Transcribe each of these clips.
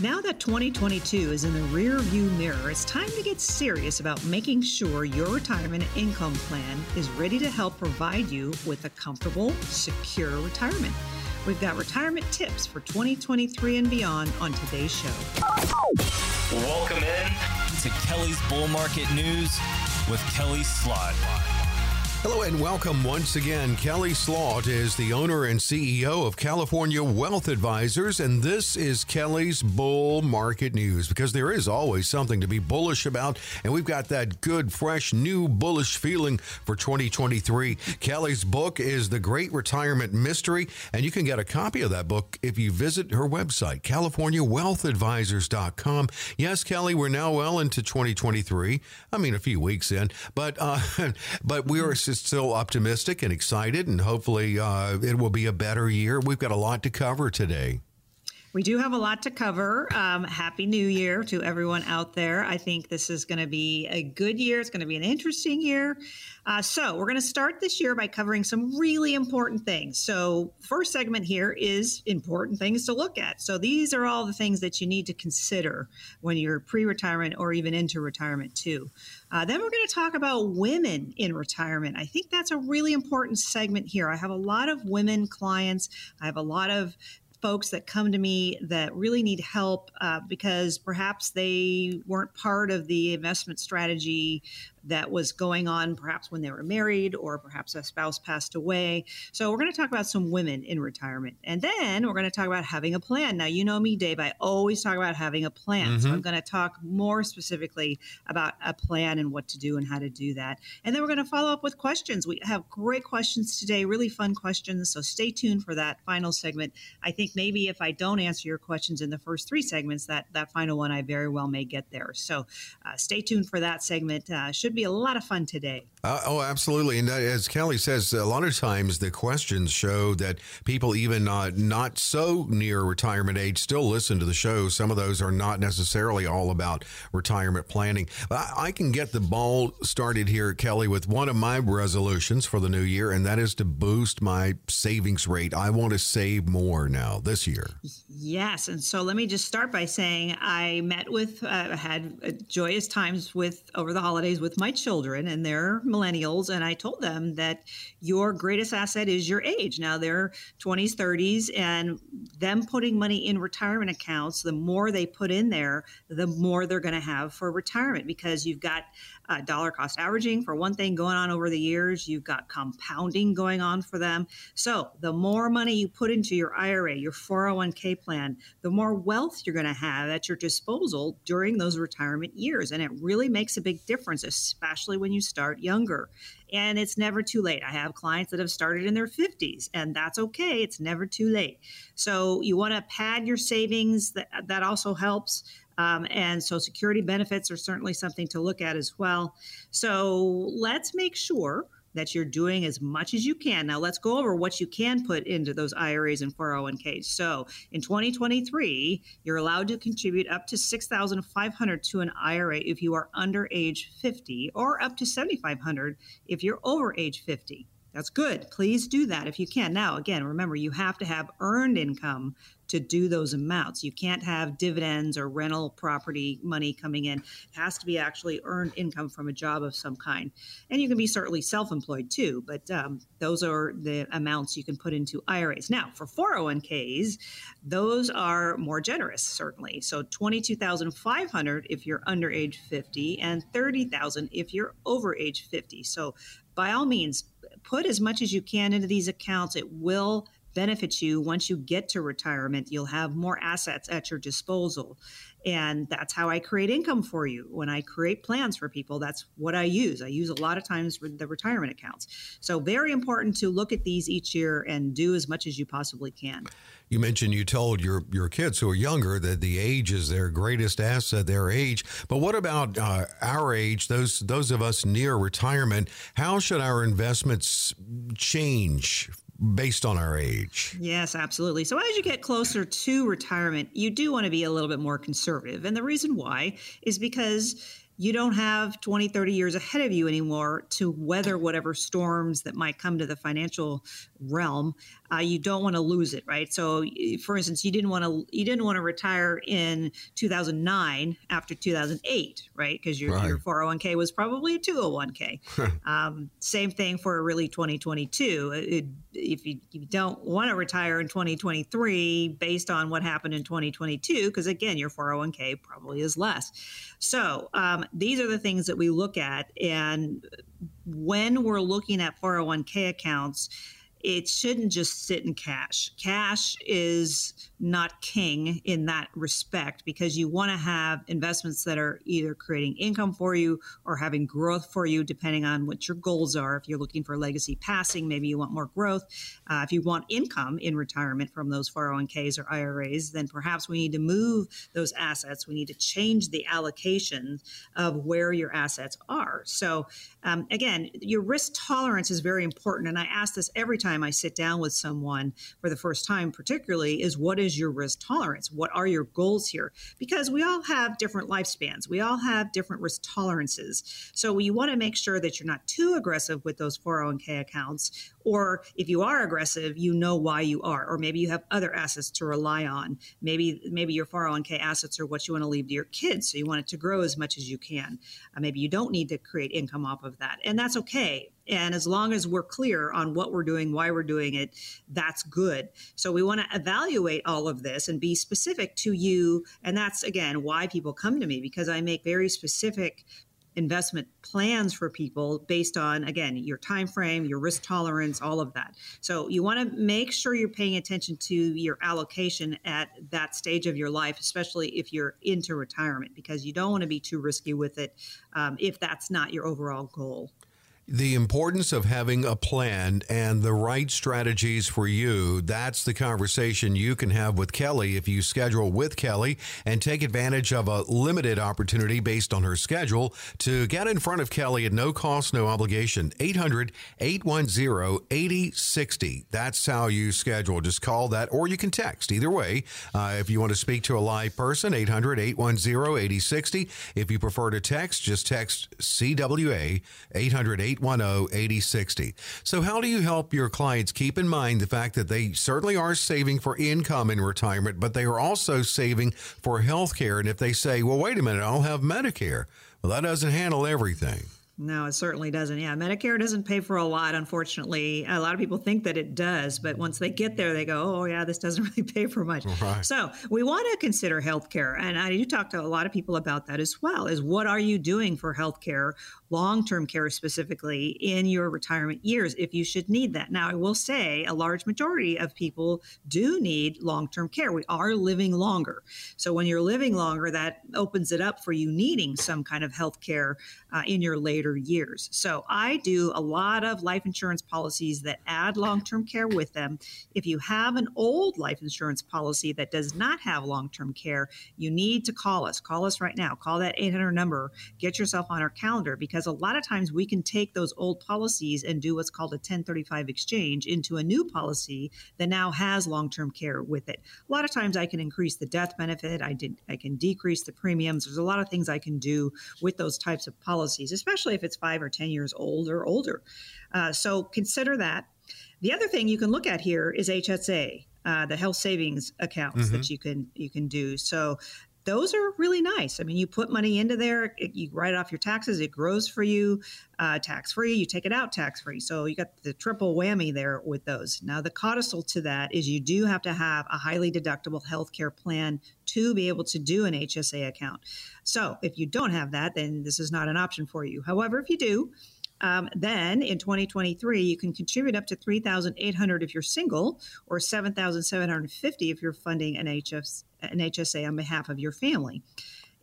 Now that 2022 is in the rear view mirror, it's time to get serious about making sure your retirement income plan is ready to help provide you with a comfortable, secure retirement. We've got retirement tips for 2023 and beyond on today's show. Welcome in to Kelly's Bull Market News with Kelly Slaught. Hello and welcome once again. Kelly Slaught is the owner and CEO of California Wealth Advisors, and this is Kelly's Bull Market News because there is always something to be bullish about, and we've got that good, fresh, new bullish feeling for 2023. Kelly's book is The Great Retirement Mystery, and you can get a copy of that book if you visit her website, CaliforniaWealthAdvisors.com. Yes, Kelly, we're now well into 2023. I mean, a few weeks in, but uh, but we are still optimistic and excited, and hopefully uh, it will be a better year. We've got a lot to cover today. We do have a lot to cover. Um, Happy New Year to everyone out there. I think this is going to be a good year. It's going to be an interesting year. Uh, so, we're going to start this year by covering some really important things. So, first segment here is important things to look at. So, these are all the things that you need to consider when you're pre retirement or even into retirement, too. Uh, then we're going to talk about women in retirement. I think that's a really important segment here. I have a lot of women clients. I have a lot of folks that come to me that really need help uh, because perhaps they weren't part of the investment strategy that was going on perhaps when they were married or perhaps a spouse passed away. So we're going to talk about some women in retirement. And then we're going to talk about having a plan. Now, you know me, Dave, I always talk about having a plan. Mm-hmm. So I'm going to talk more specifically about a plan and what to do and how to do that. And then we're going to follow up with questions. We have great questions today, really fun questions. So stay tuned for that final segment. I think maybe if I don't answer your questions in the first three segments, that, that final one I very well may get there. So uh, stay tuned for that segment. Uh, should be a lot of fun today. Uh, oh, absolutely. And uh, as Kelly says, a lot of times the questions show that people, even uh, not so near retirement age, still listen to the show. Some of those are not necessarily all about retirement planning. I, I can get the ball started here, Kelly, with one of my resolutions for the new year, and that is to boost my savings rate. I want to save more now this year. Yes. And so let me just start by saying I met with, uh, had uh, joyous times with over the holidays with my children, and they're millennials, and I told them that your greatest asset is your age. Now they're 20s, 30s, and them putting money in retirement accounts, the more they put in there, the more they're going to have for retirement because you've got uh, dollar cost averaging for one thing going on over the years. You've got compounding going on for them. So the more money you put into your IRA, your 401k plan, the more wealth you're going to have at your disposal during those retirement years. And it really makes a big difference, especially when you start younger. And it's never too late. I have clients that have started in their 50s, and that's okay. It's never too late. So you want to pad your savings. That, that also helps. Um, and so security benefits are certainly something to look at as well. So let's make sure that you're doing as much as you can. Now, let's go over what you can put into those IRAs and 401ks. So, in 2023, you're allowed to contribute up to 6,500 to an IRA if you are under age 50, or up to 7,500 if you're over age 50. That's good. Please do that if you can. Now, again, remember you have to have earned income to do those amounts. You can't have dividends or rental property money coming in. It has to be actually earned income from a job of some kind. And you can be certainly self employed too, but um, those are the amounts you can put into IRAs. Now, for 401ks, those are more generous, certainly. So 22,500 if you're under age 50 and 30,000 if you're over age 50. So by all means, put as much as you can into these accounts. It will benefit you once you get to retirement. You'll have more assets at your disposal. And that's how I create income for you. When I create plans for people, that's what I use. I use a lot of times the retirement accounts. So, very important to look at these each year and do as much as you possibly can. You mentioned you told your, your kids who are younger that the age is their greatest asset, their age. But what about uh, our age, those, those of us near retirement? How should our investments change based on our age. Yes, absolutely. So as you get closer to retirement, you do want to be a little bit more conservative. And the reason why is because you don't have 20, 30 years ahead of you anymore to weather whatever storms that might come to the financial realm. Uh, you don't want to lose it, right? So, for instance, you didn't want to you didn't want to retire in 2009 after 2008, right? Because your, right. your 401k was probably a 201k. um, same thing for really 2022. It, if you, you don't want to retire in 2023 based on what happened in 2022, because again, your 401k probably is less. So um, these are the things that we look at. And when we're looking at 401k accounts, it shouldn't just sit in cash. Cash is not king in that respect because you want to have investments that are either creating income for you or having growth for you, depending on what your goals are. If you're looking for legacy passing, maybe you want more growth. Uh, if you want income in retirement from those 401ks or IRAs, then perhaps we need to move those assets. We need to change the allocation of where your assets are. So, um, again, your risk tolerance is very important. And I ask this every time I sit down with someone for the first time, particularly, is what is your risk tolerance? What are your goals here? Because we all have different lifespans, we all have different risk tolerances. So you want to make sure that you're not too aggressive with those 401k accounts. Or if you are aggressive, you know why you are. Or maybe you have other assets to rely on. Maybe maybe your 401k assets are what you want to leave to your kids, so you want it to grow as much as you can. Uh, maybe you don't need to create income off of that, and that's okay. And as long as we're clear on what we're doing, why we're doing it, that's good. So we want to evaluate all of this and be specific to you. And that's, again, why people come to me because I make very specific investment plans for people based on again your time frame your risk tolerance all of that so you want to make sure you're paying attention to your allocation at that stage of your life especially if you're into retirement because you don't want to be too risky with it um, if that's not your overall goal the importance of having a plan and the right strategies for you. That's the conversation you can have with Kelly if you schedule with Kelly and take advantage of a limited opportunity based on her schedule to get in front of Kelly at no cost, no obligation. 800 810 8060. That's how you schedule. Just call that or you can text. Either way, uh, if you want to speak to a live person, 800 810 8060. If you prefer to text, just text CWA 800 810 8060. So, how do you help your clients keep in mind the fact that they certainly are saving for income in retirement, but they are also saving for health care? And if they say, well, wait a minute, I'll have Medicare, well, that doesn't handle everything. No, it certainly doesn't. Yeah, Medicare doesn't pay for a lot, unfortunately. A lot of people think that it does, but once they get there, they go, oh, yeah, this doesn't really pay for much. Right. So we want to consider healthcare. And I do talk to a lot of people about that as well is what are you doing for healthcare, long term care specifically, in your retirement years if you should need that? Now, I will say a large majority of people do need long term care. We are living longer. So when you're living longer, that opens it up for you needing some kind of healthcare uh, in your later later years. So I do a lot of life insurance policies that add long term care with them. If you have an old life insurance policy that does not have long term care, you need to call us. Call us right now. Call that 800 number. Get yourself on our calendar because a lot of times we can take those old policies and do what's called a 1035 exchange into a new policy that now has long term care with it. A lot of times I can increase the death benefit. I did. I can decrease the premiums. There's a lot of things I can do with those types of policies, especially if it's five or 10 years old or older. Uh, so consider that. The other thing you can look at here is HSA, uh, the health savings accounts mm-hmm. that you can you can do. So those are really nice. I mean, you put money into there, it, you write off your taxes, it grows for you uh, tax free, you take it out tax free. So you got the triple whammy there with those. Now, the codicil to that is you do have to have a highly deductible health care plan to be able to do an HSA account. So if you don't have that, then this is not an option for you. However, if you do, um, then in 2023, you can contribute up to 3,800 if you're single, or 7,750 if you're funding an, HS, an HSA on behalf of your family.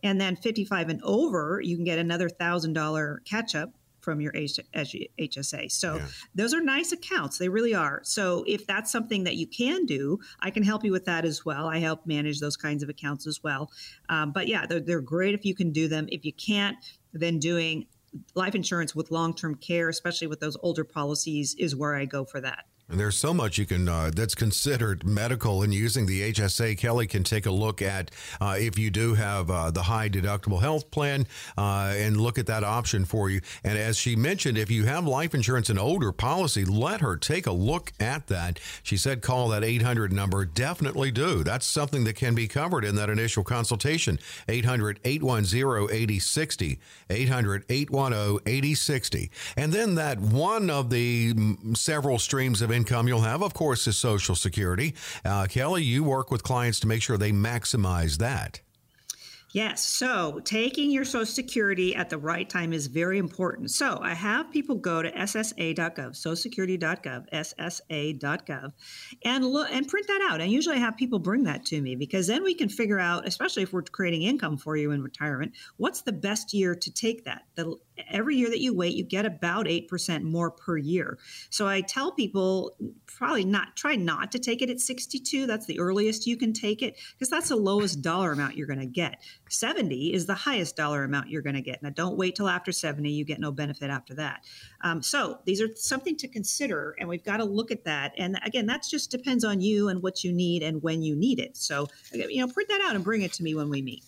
And then 55 and over, you can get another thousand dollar catch up from your HSA. So yeah. those are nice accounts. They really are. So if that's something that you can do, I can help you with that as well. I help manage those kinds of accounts as well. Um, but yeah, they're, they're great if you can do them. If you can't, then doing life insurance with long term care, especially with those older policies, is where I go for that. And there's so much you can uh, that's considered medical, and using the HSA, Kelly can take a look at uh, if you do have uh, the high deductible health plan uh, and look at that option for you. And as she mentioned, if you have life insurance, an older policy, let her take a look at that. She said call that 800 number. Definitely do. That's something that can be covered in that initial consultation. 800 810 8060. 800 810 8060. And then that one of the several streams of income income you'll have, of course, is Social Security. Uh, Kelly, you work with clients to make sure they maximize that. Yes. So taking your Social Security at the right time is very important. So I have people go to ssa.gov, socialsecurity.gov, ssa.gov, and look and print that out. And usually I have people bring that to me because then we can figure out, especially if we're creating income for you in retirement, what's the best year to take that. The, every year that you wait, you get about 8% more per year. So I tell people probably not try not to take it at 62. That's the earliest you can take it because that's the lowest dollar amount you're going to get. 70 is the highest dollar amount you're going to get. Now, don't wait till after 70. You get no benefit after that. Um, so these are something to consider, and we've got to look at that. And again, that just depends on you and what you need and when you need it. So, you know, print that out and bring it to me when we meet.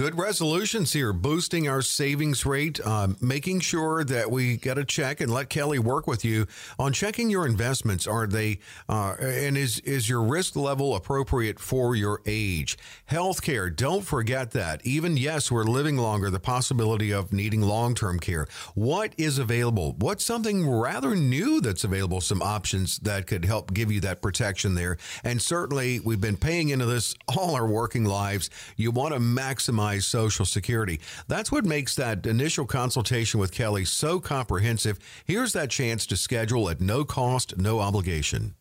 Good resolutions here, boosting our savings rate, uh, making sure that we get a check and let Kelly work with you on checking your investments. Are they, uh, and is, is your risk level appropriate for your age? Healthcare, don't forget that. Even, yes, we're living longer, the possibility of needing long term care. What is available? What's something rather new that's available? Some options that could help give you that protection there. And certainly, we've been paying into this all our working lives. You want to maximize Social Security. That's what makes that initial consultation with Kelly so comprehensive. Here's that chance to schedule at no cost, no obligation.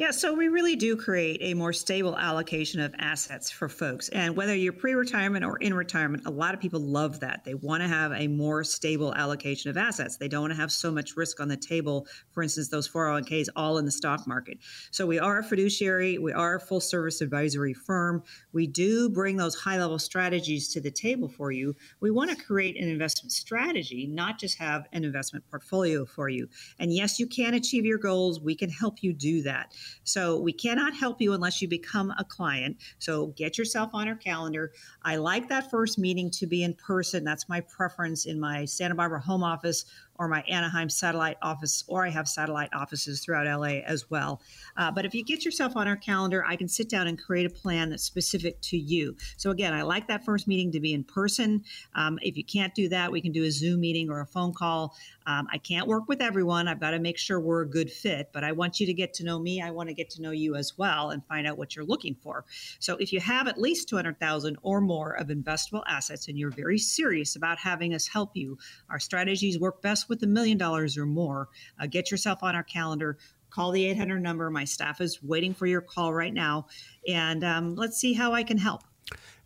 Yeah, so we really do create a more stable allocation of assets for folks. And whether you're pre retirement or in retirement, a lot of people love that. They want to have a more stable allocation of assets. They don't want to have so much risk on the table, for instance, those 401ks all in the stock market. So we are a fiduciary, we are a full service advisory firm. We do bring those high level strategies to the table for you. We want to create an investment strategy, not just have an investment portfolio for you. And yes, you can achieve your goals. We can help you do that. So we cannot help you unless you become a client. So get yourself on our calendar. I like that first meeting to be in person. That's my preference in my Santa Barbara home office or my Anaheim satellite office, or I have satellite offices throughout LA as well. Uh, but if you get yourself on our calendar, I can sit down and create a plan that's specific to you. So again, I like that first meeting to be in person. Um, if you can't do that, we can do a Zoom meeting or a phone call. Um, I can't work with everyone. I've got to make sure we're a good fit, but I want you to get to know me. I want to get to know you as well and find out what you're looking for. So if you have at least 200,000 or more of investable assets and you're very serious about having us help you, our strategies work best with a million dollars or more, uh, get yourself on our calendar. Call the 800 number. My staff is waiting for your call right now. And um, let's see how I can help.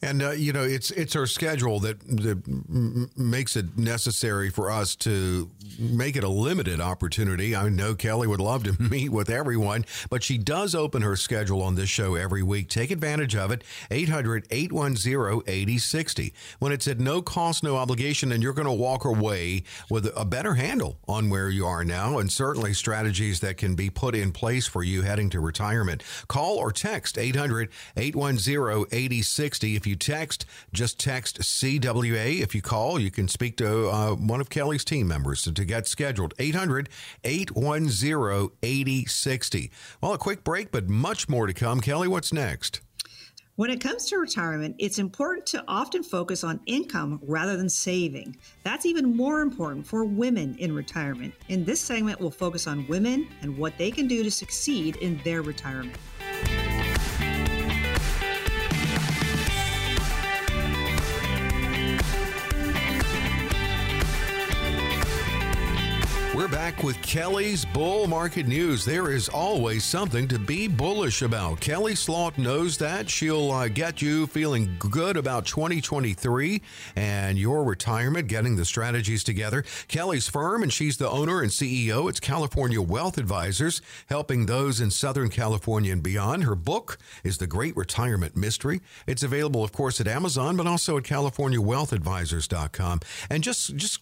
And uh, you know, it's it's our schedule that that m- makes it necessary for us to make it a limited opportunity. I know Kelly would love to meet with everyone, but she does open her schedule on this show every week. Take advantage of it. 800-810-8060. When it's at no cost, no obligation, and you're going to walk away with a better handle on where you are now and certainly strategies that can be put in place for you heading to retirement. Call or text 800-810-8060 if you text, just text CWA. If you call, you can speak to uh, one of Kelly's team members to get scheduled. 800 810 8060. Well, a quick break, but much more to come. Kelly, what's next? When it comes to retirement, it's important to often focus on income rather than saving. That's even more important for women in retirement. In this segment, we'll focus on women and what they can do to succeed in their retirement. Back with Kelly's Bull Market News. There is always something to be bullish about. Kelly Slaught knows that. She'll uh, get you feeling good about 2023 and your retirement, getting the strategies together. Kelly's firm, and she's the owner and CEO. It's California Wealth Advisors, helping those in Southern California and beyond. Her book is The Great Retirement Mystery. It's available, of course, at Amazon, but also at CaliforniaWealthAdvisors.com. And just, just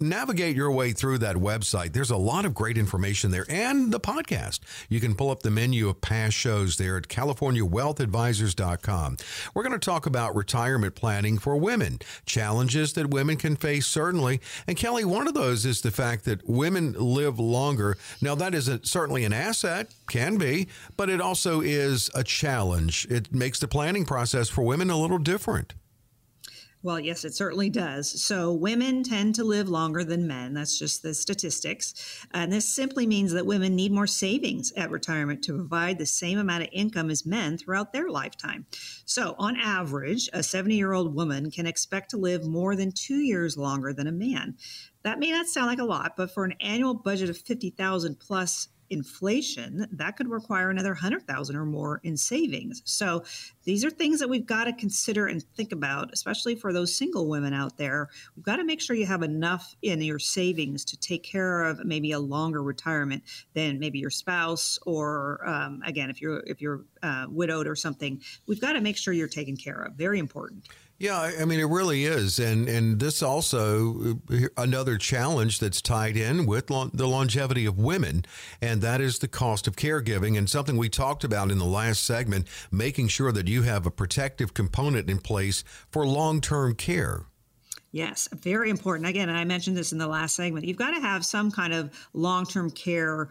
navigate your way through that website website. There's a lot of great information there and the podcast. You can pull up the menu of past shows there at CaliforniaWealthAdvisors.com. We're going to talk about retirement planning for women, challenges that women can face, certainly. And Kelly, one of those is the fact that women live longer. Now, that isn't certainly an asset, can be, but it also is a challenge. It makes the planning process for women a little different. Well, yes, it certainly does. So, women tend to live longer than men. That's just the statistics. And this simply means that women need more savings at retirement to provide the same amount of income as men throughout their lifetime. So, on average, a 70 year old woman can expect to live more than two years longer than a man. That may not sound like a lot, but for an annual budget of 50,000 plus inflation, that could require another 100,000 or more in savings. So these are things that we've got to consider and think about, especially for those single women out there. We've got to make sure you have enough in your savings to take care of maybe a longer retirement than maybe your spouse or um, again, if you're if you're uh, widowed or something. We've got to make sure you're taken care of. Very important. Yeah, I mean it really is, and and this also uh, another challenge that's tied in with lo- the longevity of women, and that is the cost of caregiving, and something we talked about in the last segment, making sure that you have a protective component in place for long term care. Yes, very important. Again, I mentioned this in the last segment. You've got to have some kind of long term care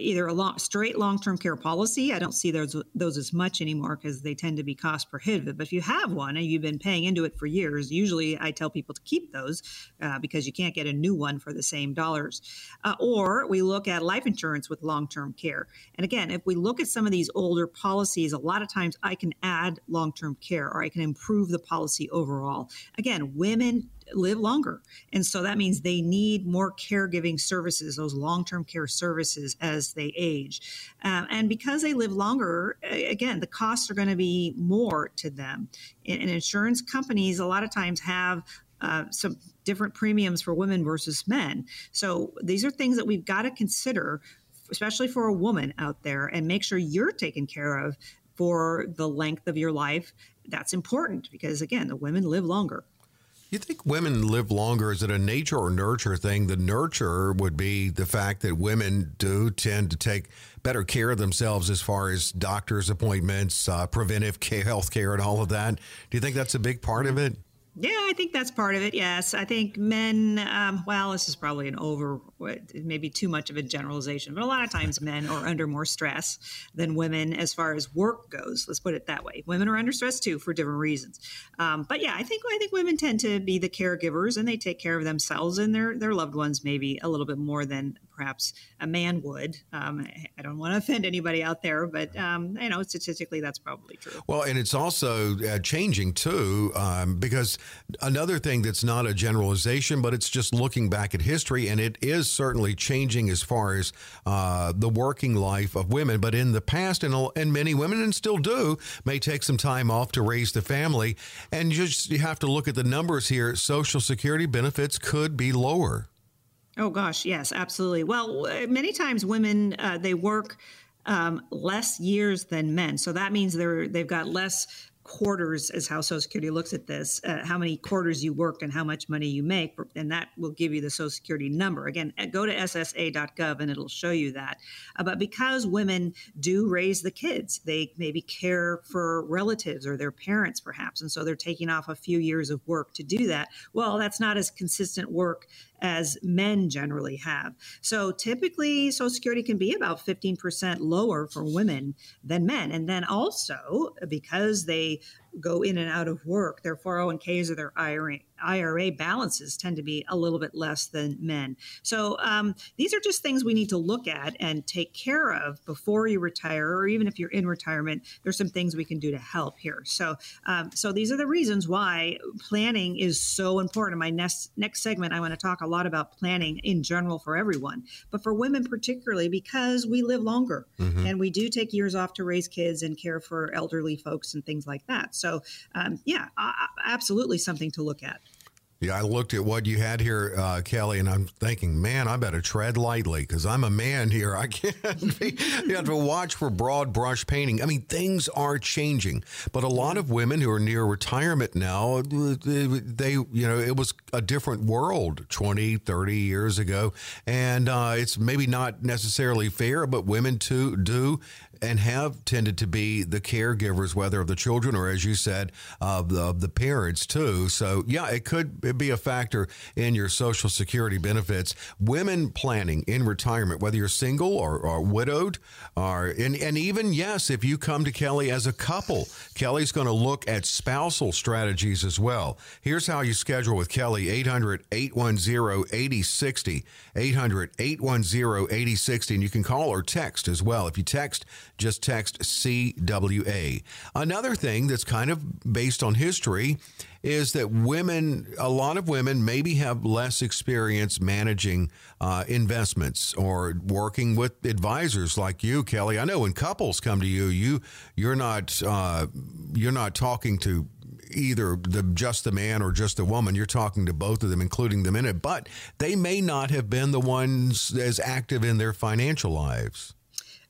either a long, straight long-term care policy. I don't see those those as much anymore because they tend to be cost prohibitive. But if you have one and you've been paying into it for years, usually I tell people to keep those uh, because you can't get a new one for the same dollars. Uh, or we look at life insurance with long-term care. And again, if we look at some of these older policies, a lot of times I can add long-term care or I can improve the policy overall. Again, women live longer. And so that means they need more caregiving services, those long term care services as they age. Um, and because they live longer, again, the costs are going to be more to them. And, and insurance companies, a lot of times, have uh, some different premiums for women versus men. So these are things that we've got to consider, especially for a woman out there, and make sure you're taken care of for the length of your life. That's important because, again, the women live longer. You think women live longer? Is it a nature or nurture thing? The nurture would be the fact that women do tend to take better care of themselves as far as doctor's appointments, uh, preventive care, health care, and all of that. Do you think that's a big part of it? Yeah, I think that's part of it. Yes, I think men. Um, well, this is probably an over, maybe too much of a generalization, but a lot of times men are under more stress than women as far as work goes. Let's put it that way. Women are under stress too for different reasons. Um, but yeah, I think I think women tend to be the caregivers and they take care of themselves and their their loved ones maybe a little bit more than perhaps a man would. Um, I don't want to offend anybody out there, but um, you know, statistically, that's probably true. Well, and it's also uh, changing too, um, because another thing that's not a generalization, but it's just looking back at history, and it is certainly changing as far as uh, the working life of women. But in the past, and, and many women, and still do, may take some time off to raise the family, and you just you have to look at the numbers here. Social Security benefits could be lower. Oh gosh, yes, absolutely. Well, many times women uh, they work um, less years than men, so that means they're they've got less quarters is how Social Security looks at this, uh, how many quarters you work and how much money you make, and that will give you the Social Security number. Again, uh, go to SSA.gov and it'll show you that. Uh, but because women do raise the kids, they maybe care for relatives or their parents perhaps, and so they're taking off a few years of work to do that. Well, that's not as consistent work as men generally have. So typically, Social Security can be about 15% lower for women than men. And then also, because they go in and out of work, their 401ks or their IRA, IRA balances tend to be a little bit less than men. So um, these are just things we need to look at and take care of before you retire, or even if you're in retirement. There's some things we can do to help here. So, um, so these are the reasons why planning is so important. In my next next segment, I want to talk a lot about planning in general for everyone, but for women particularly because we live longer mm-hmm. and we do take years off to raise kids and care for elderly folks and things like that. So, um, yeah, absolutely something to look at. Yeah, I looked at what you had here, uh, Kelly, and I'm thinking, man, I better tread lightly because I'm a man here. I can't be, you have to watch for broad brush painting. I mean, things are changing, but a lot of women who are near retirement now, they, you know, it was a different world 20, 30 years ago. And uh, it's maybe not necessarily fair, but women too do and have tended to be the caregivers, whether of the children or, as you said, of the, of the parents too. So, yeah, it could be a factor in your Social Security benefits. Women planning in retirement, whether you're single or, or widowed, or and, and even yes, if you come to Kelly as a couple, Kelly's going to look at spousal strategies as well. Here's how you schedule with Kelly 800 810 8060. 800 810 8060. And you can call or text as well. If you text, just text CWA. Another thing that's kind of based on history is that women, a lot of women, maybe have less experience managing uh, investments or working with advisors like you, Kelly. I know when couples come to you, you you're not uh, you're not talking to either the just the man or just the woman. You're talking to both of them, including them in it. But they may not have been the ones as active in their financial lives.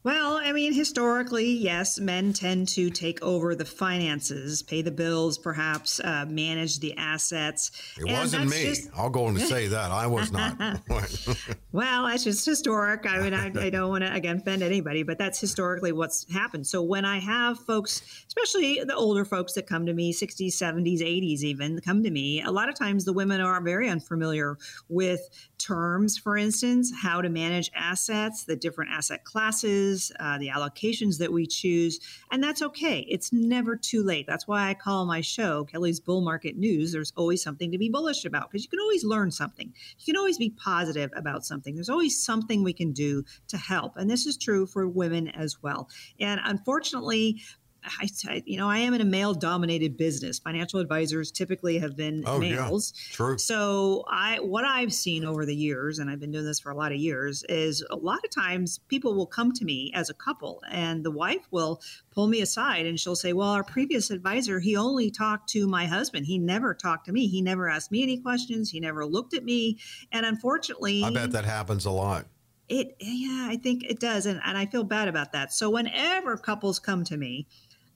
Well, I mean, historically, yes, men tend to take over the finances, pay the bills, perhaps uh, manage the assets. It and wasn't me. Just... I'll go on to say that I was not. well, that's just historic. I mean, I, I don't want to again offend anybody, but that's historically what's happened. So when I have folks, especially the older folks that come to me, 60s, 70s, 80s, even come to me, a lot of times the women are very unfamiliar with terms, for instance, how to manage assets, the different asset classes, uh, the allocations that we choose. And that's okay. It's never too late. That's why I call my show Kelly's Bull Market News. There's always something to be bullish about because you can always learn something. You can always be positive about something. There's always something we can do to help. And this is true for women as well. And unfortunately, I, I, you know, I am in a male dominated business. Financial advisors typically have been oh, males. Yeah. True. So I, what I've seen over the years, and I've been doing this for a lot of years, is a lot of times people will come to me as a couple and the wife will pull me aside and she'll say, well, our previous advisor, he only talked to my husband. He never talked to me. He never asked me any questions. He never looked at me. And unfortunately, I bet that happens a lot. It, yeah, I think it does. And, and I feel bad about that. So whenever couples come to me,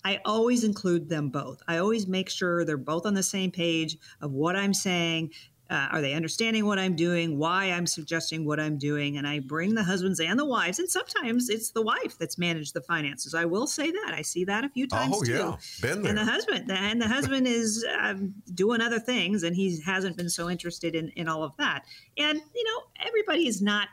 I always include them both. I always make sure they're both on the same page of what I'm saying. Uh, are they understanding what I'm doing? Why I'm suggesting what I'm doing? And I bring the husbands and the wives, and sometimes it's the wife that's managed the finances. I will say that I see that a few times oh, too. Yeah. Been there. And the husband, and the husband is um, doing other things, and he hasn't been so interested in in all of that. And you know, everybody is not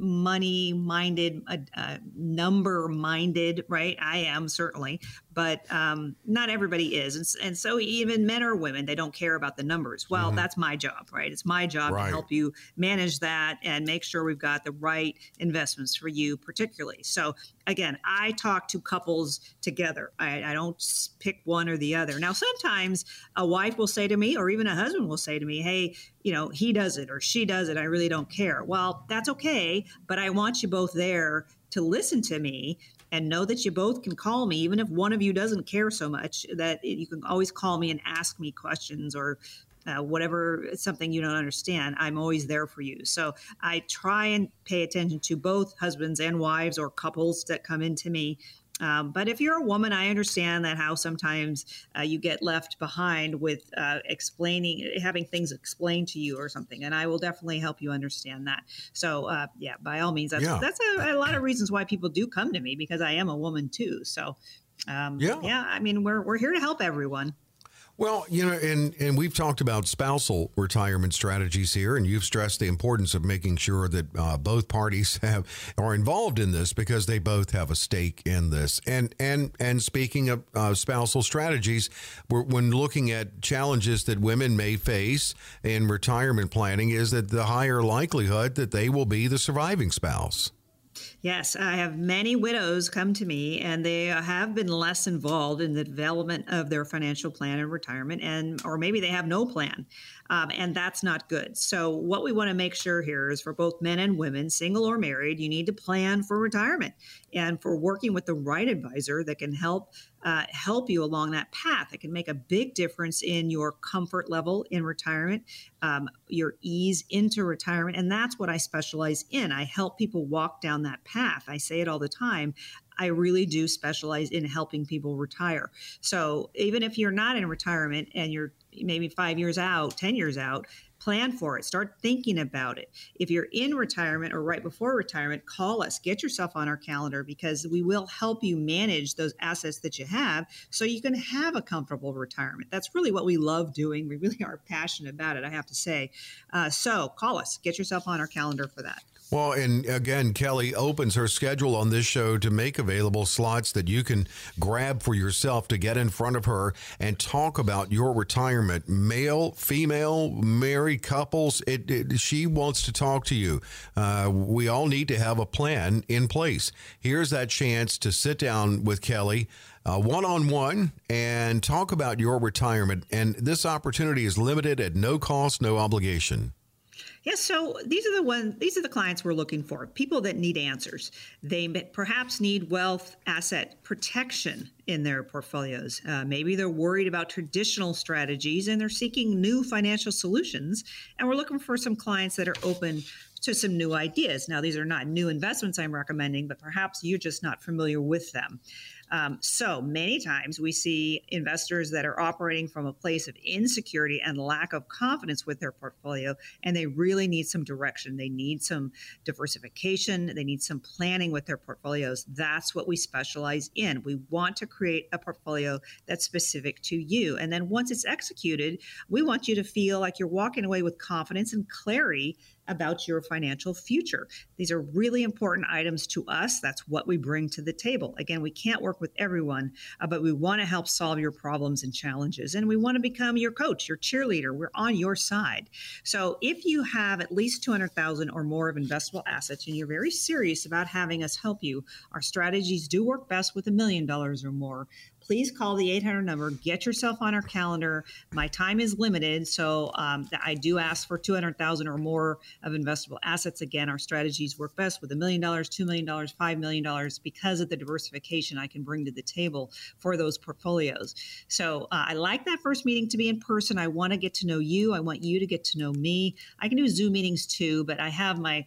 money minded, uh, uh, number minded, right? I am certainly, but um, not everybody is. And, and, so even men or women, they don't care about the numbers. Well, mm-hmm. that's my job, right? It's my job right. to help you manage that and make sure we've got the right investments for you, particularly. So again, I talk to couples together. I, I don't pick one or the other. Now, sometimes a wife will say to me, or even a husband will say to me, hey, you know, he does it or she does it. I really don't care. Well, that's okay. But I want you both there to listen to me and know that you both can call me, even if one of you doesn't care so much, that you can always call me and ask me questions or uh, whatever something you don't understand, I'm always there for you. So I try and pay attention to both husbands and wives or couples that come into me um, but if you're a woman, I understand that how sometimes uh, you get left behind with uh, explaining, having things explained to you or something, and I will definitely help you understand that. So, uh, yeah, by all means, that's yeah. that's a, a, lot of reasons why people do come to me because I am a woman too. So, um, yeah, yeah, I mean, we're we're here to help everyone. Well, you know, and and we've talked about spousal retirement strategies here, and you've stressed the importance of making sure that uh, both parties have are involved in this because they both have a stake in this. And and and speaking of uh, spousal strategies, when looking at challenges that women may face in retirement planning, is that the higher likelihood that they will be the surviving spouse. Yes, I have many widows come to me and they have been less involved in the development of their financial plan and retirement, and or maybe they have no plan, um, and that's not good. So, what we want to make sure here is for both men and women, single or married, you need to plan for retirement and for working with the right advisor that can help uh, help you along that path. It can make a big difference in your comfort level in retirement, um, your ease into retirement. And that's what I specialize in. I help people walk down that path. I say it all the time. I really do specialize in helping people retire. So even if you're not in retirement and you're maybe five years out, 10 years out, plan for it. Start thinking about it. If you're in retirement or right before retirement call us. Get yourself on our calendar because we will help you manage those assets that you have so you can have a comfortable retirement. That's really what we love doing. We really are passionate about it i have to say. Uh, so call us. Get yourself on our calendar for that well, and again, Kelly opens her schedule on this show to make available slots that you can grab for yourself to get in front of her and talk about your retirement. Male, female, married couples, it, it she wants to talk to you. Uh, we all need to have a plan in place. Here's that chance to sit down with Kelly one on one and talk about your retirement. And this opportunity is limited at no cost, no obligation. Yes, so these are the ones these are the clients we're looking for. People that need answers. They perhaps need wealth asset protection in their portfolios. Uh, maybe they're worried about traditional strategies and they're seeking new financial solutions. And we're looking for some clients that are open to some new ideas. Now, these are not new investments I'm recommending, but perhaps you're just not familiar with them. Um, so many times we see investors that are operating from a place of insecurity and lack of confidence with their portfolio, and they really need some direction. They need some diversification. They need some planning with their portfolios. That's what we specialize in. We want to create a portfolio that's specific to you. And then once it's executed, we want you to feel like you're walking away with confidence and clarity about your financial future. These are really important items to us. That's what we bring to the table. Again, we can't work with everyone, uh, but we want to help solve your problems and challenges. And we want to become your coach, your cheerleader. We're on your side. So if you have at least 200,000 or more of investable assets and you're very serious about having us help you, our strategies do work best with a million dollars or more please call the 800 number. Get yourself on our calendar. My time is limited, so um, I do ask for 200,000 or more of investable assets. Again, our strategies work best with a million dollars, two million dollars, five million dollars because of the diversification I can bring to the table for those portfolios. So uh, I like that first meeting to be in person. I want to get to know you. I want you to get to know me. I can do Zoom meetings too, but I have my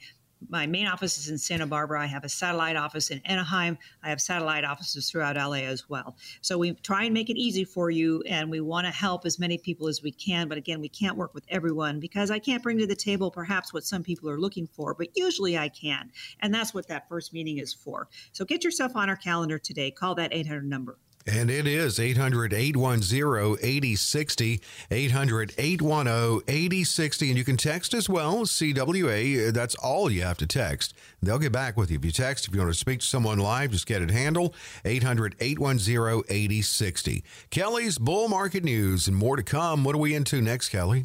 my main office is in Santa Barbara. I have a satellite office in Anaheim. I have satellite offices throughout LA as well. So we try and make it easy for you, and we want to help as many people as we can. But again, we can't work with everyone because I can't bring to the table perhaps what some people are looking for, but usually I can. And that's what that first meeting is for. So get yourself on our calendar today. Call that 800 number. And it is 800 810 8060, 800 810 8060. And you can text as well, CWA. That's all you have to text. They'll get back with you. If you text, if you want to speak to someone live, just get it handled, 800 810 8060. Kelly's Bull Market News and more to come. What are we into next, Kelly?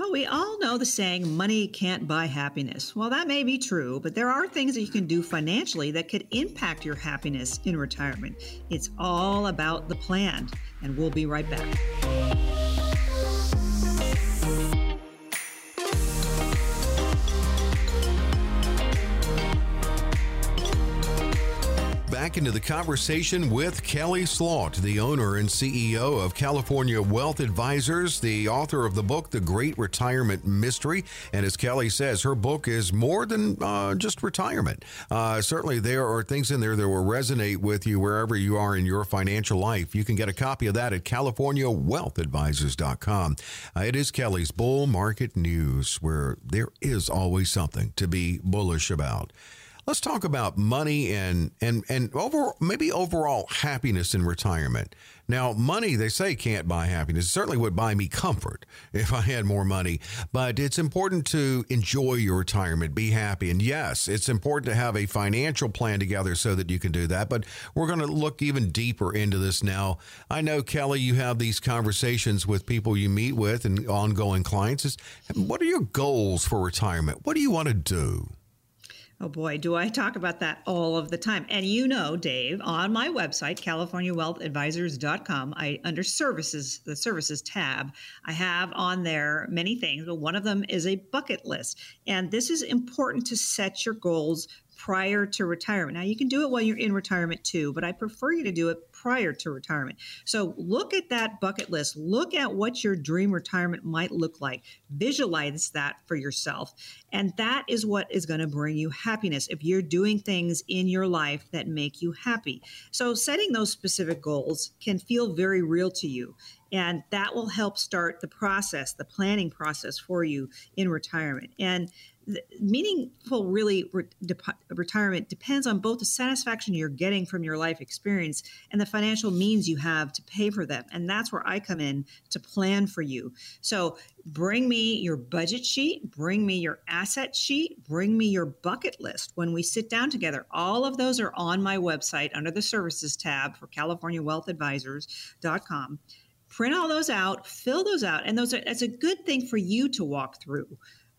Well, we all know the saying, money can't buy happiness. Well, that may be true, but there are things that you can do financially that could impact your happiness in retirement. It's all about the plan, and we'll be right back. Back into the conversation with Kelly Slaught, the owner and CEO of California Wealth Advisors, the author of the book, The Great Retirement Mystery. And as Kelly says, her book is more than uh, just retirement. Uh, certainly, there are things in there that will resonate with you wherever you are in your financial life. You can get a copy of that at CaliforniaWealthAdvisors.com. Uh, it is Kelly's Bull Market News, where there is always something to be bullish about. Let's talk about money and and and over maybe overall happiness in retirement. Now, money they say can't buy happiness. It certainly would buy me comfort if I had more money, but it's important to enjoy your retirement, be happy. And yes, it's important to have a financial plan together so that you can do that, but we're going to look even deeper into this now. I know Kelly, you have these conversations with people you meet with and ongoing clients. What are your goals for retirement? What do you want to do? Oh boy, do I talk about that all of the time. And you know, Dave, on my website, californiawealthadvisors.com, I under services, the services tab, I have on there many things, but one of them is a bucket list. And this is important to set your goals prior to retirement. Now, you can do it while you're in retirement too, but I prefer you to do it prior to retirement. So, look at that bucket list. Look at what your dream retirement might look like. Visualize that for yourself. And that is what is going to bring you happiness if you're doing things in your life that make you happy. So, setting those specific goals can feel very real to you. And that will help start the process, the planning process for you in retirement. And meaningful really re- retirement depends on both the satisfaction you're getting from your life experience and the financial means you have to pay for them. And that's where i come in to plan for you. So bring me your budget sheet bring me your asset sheet bring me your bucket list. When we sit down together all of those are on my website under the services tab for californiawealthadvisors.com print all those out fill those out and those are that's a good thing for you to walk through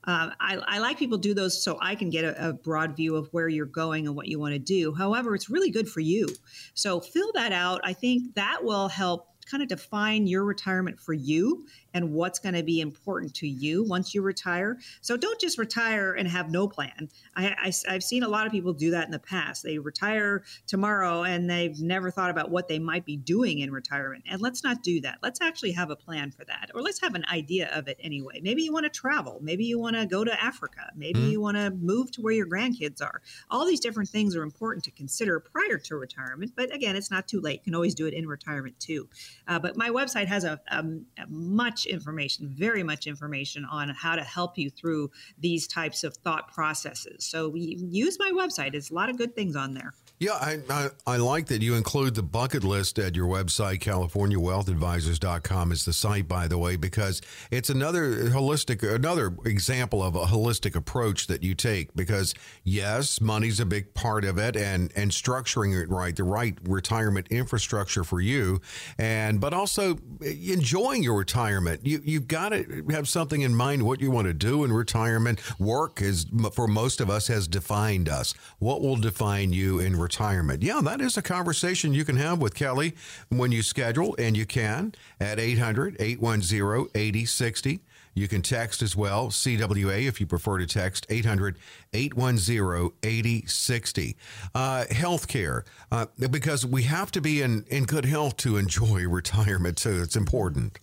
uh, I, I, like people do those so I can get a, a, broad view of where you're going and what you want to do. However, it's really good for you. So fill that out. I think that will help kind of define your retirement for you and what's going to be important to you once you retire. So don't just retire and have no plan. I, I, have seen a lot of people do that in the past. They retire tomorrow and they've never thought about what they might be doing in retirement. And let's not do that. Let's actually have a plan for that, or let's have an idea of it anyway. Maybe you want to travel. Maybe you want to go to Africa. Maybe mm-hmm. you want to move to where your grandkids are. All these different things are important to consider prior to retirement. But again, it's not too late. You can always do it in retirement too. Uh, but my website has a, a, a much information, very much information on how to help you through these types of thought processes. So we use my website. There's a lot of good things on there. Yeah, I, I, I, like that you include the bucket list at your website. CaliforniaWealthAdvisors.com is the site, by the way, because it's another holistic, another example of a holistic approach that you take. Because yes, money's a big part of it, and and structuring it right, the right retirement infrastructure for you, and but also enjoying your retirement. You you've got to have something in mind what you want to do in retirement. Work is for most of us has defined us. What will define you in retirement? Retirement. Yeah, that is a conversation you can have with Kelly when you schedule, and you can at 800 810 8060. You can text as well, CWA, if you prefer to text, 800 810 8060. Uh, healthcare, uh, because we have to be in, in good health to enjoy retirement, too. It's important.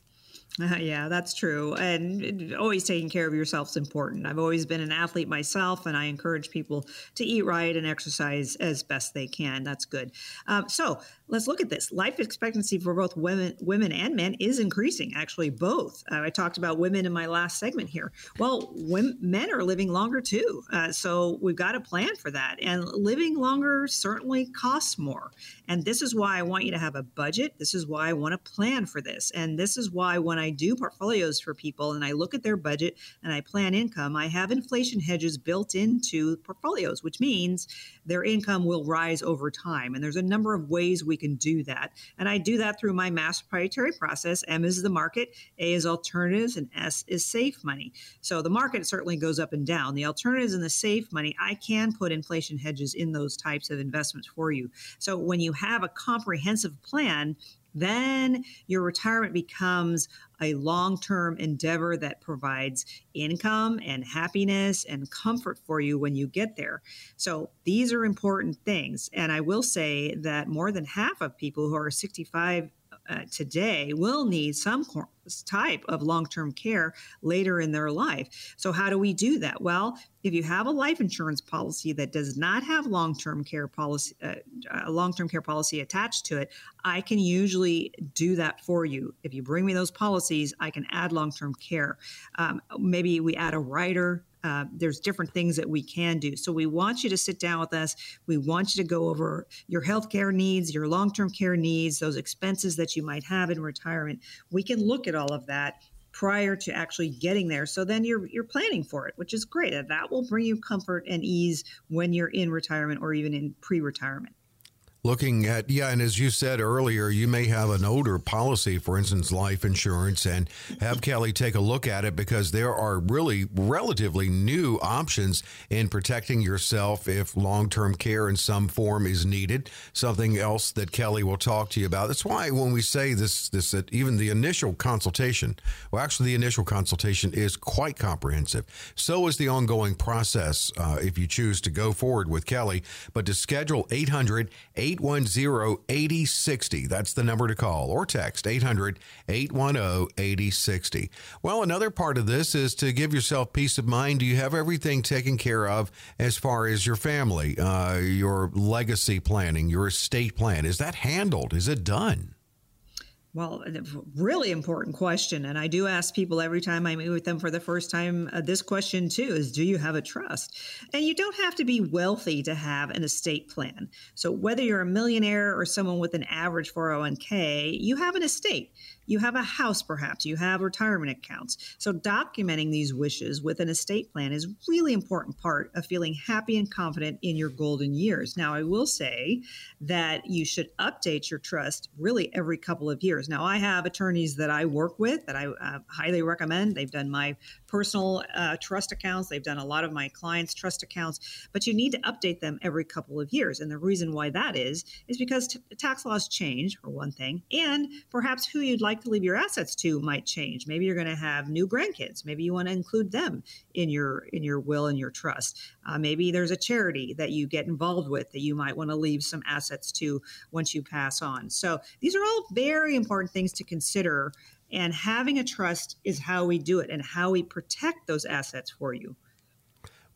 Yeah, that's true. And always taking care of yourself is important. I've always been an athlete myself, and I encourage people to eat right and exercise as best they can. That's good. Um, so let's look at this. Life expectancy for both women, women and men is increasing. Actually, both. Uh, I talked about women in my last segment here. Well, men are living longer too, uh, so we've got to plan for that. And living longer certainly costs more. And this is why I want you to have a budget. This is why I want to plan for this. And this is why when I do portfolios for people and I look at their budget and I plan income, I have inflation hedges built into portfolios, which means their income will rise over time. And there's a number of ways we can do that. And I do that through my mass proprietary process. M is the market, A is alternatives, and S is safe money. So the market certainly goes up and down. The alternatives and the safe money, I can put inflation hedges in those types of investments for you. So when you have a comprehensive plan, then your retirement becomes a long term endeavor that provides income and happiness and comfort for you when you get there. So, these are important things. And I will say that more than half of people who are 65 uh, today will need some type of long term care later in their life. So, how do we do that? Well, if you have a life insurance policy that does not have long term care policy, uh, a long term care policy attached to it, I can usually do that for you. If you bring me those policies, I can add long term care. Um, maybe we add a rider uh, there's different things that we can do. So we want you to sit down with us. We want you to go over your healthcare needs, your long term care needs, those expenses that you might have in retirement. We can look at all of that prior to actually getting there. So then you're you're planning for it, which is great. That will bring you comfort and ease when you're in retirement or even in pre-retirement. Looking at, yeah, and as you said earlier, you may have an older policy, for instance, life insurance, and have Kelly take a look at it because there are really relatively new options in protecting yourself if long term care in some form is needed. Something else that Kelly will talk to you about. That's why when we say this, this that even the initial consultation, well, actually, the initial consultation is quite comprehensive. So is the ongoing process uh, if you choose to go forward with Kelly. But to schedule 800 810 8060. That's the number to call or text 800 810 8060. Well, another part of this is to give yourself peace of mind. Do you have everything taken care of as far as your family, uh, your legacy planning, your estate plan? Is that handled? Is it done? Well, really important question. And I do ask people every time I meet with them for the first time uh, this question too is do you have a trust? And you don't have to be wealthy to have an estate plan. So whether you're a millionaire or someone with an average 401k, you have an estate. You have a house, perhaps, you have retirement accounts. So, documenting these wishes with an estate plan is really important part of feeling happy and confident in your golden years. Now, I will say that you should update your trust really every couple of years. Now, I have attorneys that I work with that I uh, highly recommend. They've done my personal uh, trust accounts, they've done a lot of my clients' trust accounts, but you need to update them every couple of years. And the reason why that is, is because t- tax laws change, for one thing, and perhaps who you'd like to leave your assets to might change. Maybe you're going to have new grandkids. Maybe you want to include them in your in your will and your trust. Uh, maybe there's a charity that you get involved with that you might want to leave some assets to once you pass on. So these are all very important things to consider. And having a trust is how we do it and how we protect those assets for you.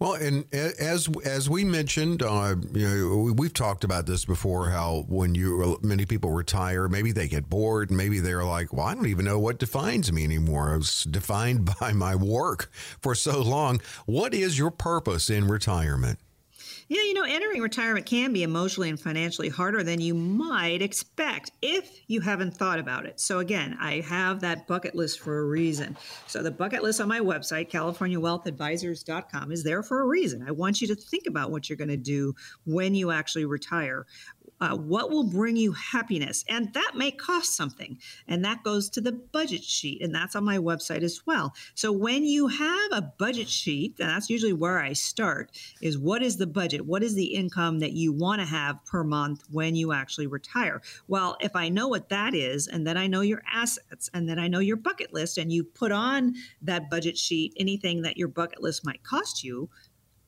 Well, and as as we mentioned, uh, you know, we've talked about this before. How when you many people retire, maybe they get bored. Maybe they're like, "Well, I don't even know what defines me anymore. I was defined by my work for so long." What is your purpose in retirement? Yeah, you know, entering retirement can be emotionally and financially harder than you might expect if you haven't thought about it. So, again, I have that bucket list for a reason. So, the bucket list on my website, CaliforniaWealthAdvisors.com, is there for a reason. I want you to think about what you're going to do when you actually retire uh, what will bring you happiness. And that may cost something. And that goes to the budget sheet and that's on my website as well. So when you have a budget sheet and that's usually where i start is what is the budget? What is the income that you want to have per month when you actually retire? Well if i know what that is and then i know your assets and then i know your bucket list and you put on that budget sheet anything that your bucket list might cost you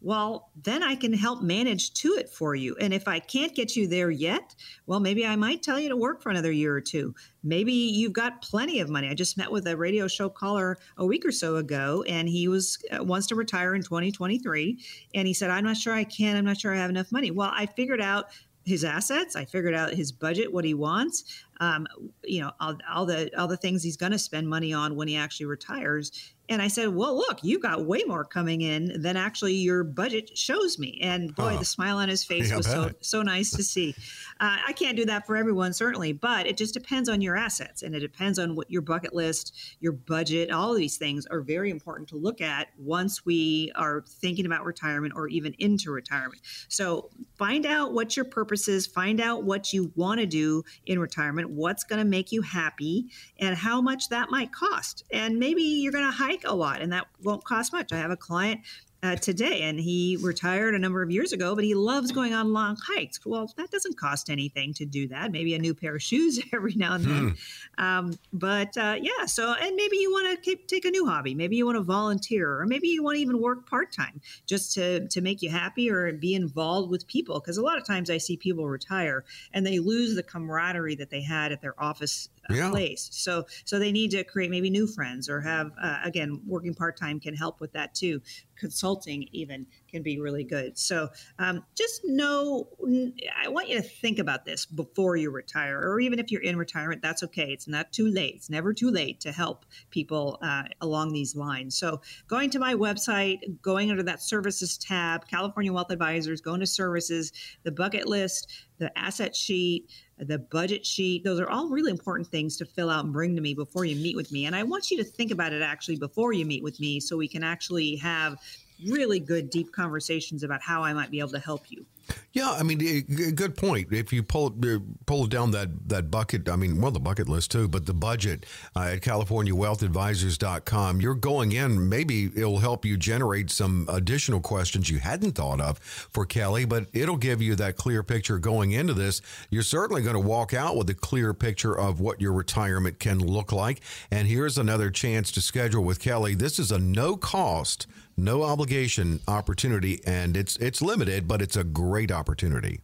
well, then I can help manage to it for you. And if I can't get you there yet, well, maybe I might tell you to work for another year or two. Maybe you've got plenty of money. I just met with a radio show caller a week or so ago, and he was uh, wants to retire in 2023. And he said, "I'm not sure I can. I'm not sure I have enough money." Well, I figured out his assets. I figured out his budget, what he wants. Um, you know, all, all, the all the things he's going to spend money on when he actually retires, and I said, Well, look, you got way more coming in than actually your budget shows me. And boy, the smile on his face yeah, was so, so nice to see. Uh, I can't do that for everyone, certainly, but it just depends on your assets and it depends on what your bucket list, your budget, all these things are very important to look at once we are thinking about retirement or even into retirement. So find out what your purpose is, find out what you want to do in retirement, what's going to make you happy, and how much that might cost. And maybe you're going to hike a lot, and that won't cost much. I have a client uh, today, and he retired a number of years ago, but he loves going on long hikes. Well, that doesn't cost anything to do that. Maybe a new pair of shoes every now and then. Hmm. Um, but uh, yeah, so and maybe you want to take a new hobby. Maybe you want to volunteer, or maybe you want to even work part time just to to make you happy or be involved with people. Because a lot of times I see people retire and they lose the camaraderie that they had at their office yeah. place. So so they need to create maybe new friends or have uh, again working part time can help with that too. Consulting even can be really good. So um, just know I want you to think about this before you retire, or even if you're in retirement, that's okay. It's not too late. It's never too late to help people uh, along these lines. So going to my website, going under that services tab, California Wealth Advisors, going to services, the bucket list, the asset sheet the budget sheet. Those are all really important things to fill out and bring to me before you meet with me. And I want you to think about it actually before you meet with me so we can actually have really good, deep conversations about how I might be able to help you. Yeah, I mean, good point. If you pull uh, pull down that that bucket, I mean, well, the bucket list too, but the budget uh, at CaliforniaWealthAdvisors.com, you're going in. Maybe it'll help you generate some additional questions you hadn't thought of for Kelly, but it'll give you that clear picture going into this. You're certainly going to walk out with a clear picture of what your retirement can look like. And here's another chance to schedule with Kelly. This is a no cost no obligation opportunity, and it's it's limited, but it's a great opportunity.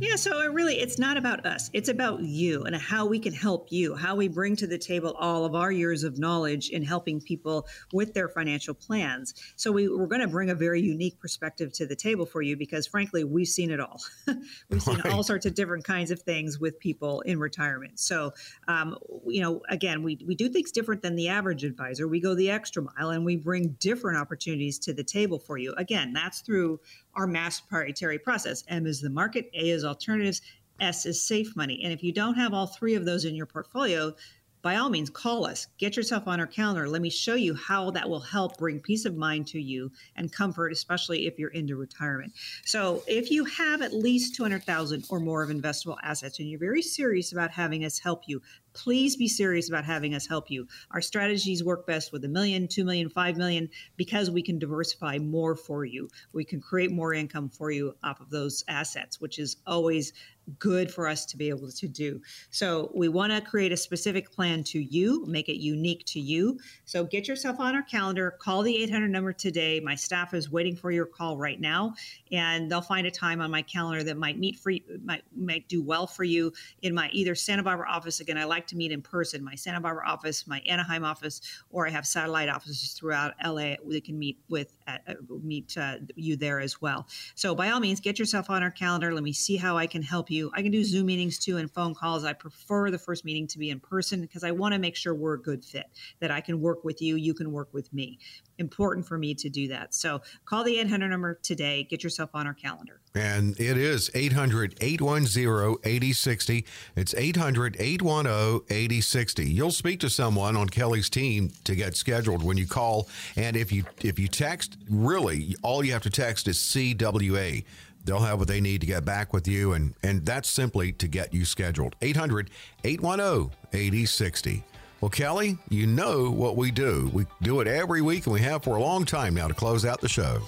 Yeah, so it really it's not about us. It's about you and how we can help you, how we bring to the table all of our years of knowledge in helping people with their financial plans. So we, we're going to bring a very unique perspective to the table for you because frankly, we've seen it all. we've seen right. all sorts of different kinds of things with people in retirement. So um, you know, again, we, we do things different than the average advisor. We go the extra mile and we bring different opportunities to the table for you. Again, that's through our mass proprietary process. M is the market, A is alternatives, S is safe money. And if you don't have all three of those in your portfolio, by all means, call us, get yourself on our calendar. Let me show you how that will help bring peace of mind to you and comfort, especially if you're into retirement. So, if you have at least 200,000 or more of investable assets and you're very serious about having us help you, please be serious about having us help you. Our strategies work best with a million, two million, five million, because we can diversify more for you. We can create more income for you off of those assets, which is always good for us to be able to do. So we want to create a specific plan to you, make it unique to you. So get yourself on our calendar, call the 800 number today. My staff is waiting for your call right now, and they'll find a time on my calendar that might meet for you, might might do well for you in my either Santa Barbara office. Again, I like like to meet in person, my Santa Barbara office, my Anaheim office, or I have satellite offices throughout LA. We can meet with uh, meet uh, you there as well. So by all means, get yourself on our calendar. Let me see how I can help you. I can do Zoom meetings too and phone calls. I prefer the first meeting to be in person because I want to make sure we're a good fit. That I can work with you, you can work with me. Important for me to do that. So call the 800 number today. Get yourself on our calendar. And it is 800 810 8060. It's 800 810 8060. You'll speak to someone on Kelly's team to get scheduled when you call. And if you if you text, really, all you have to text is CWA. They'll have what they need to get back with you. And, and that's simply to get you scheduled. 800 810 8060. Well, Kelly, you know what we do. We do it every week, and we have for a long time now to close out the show.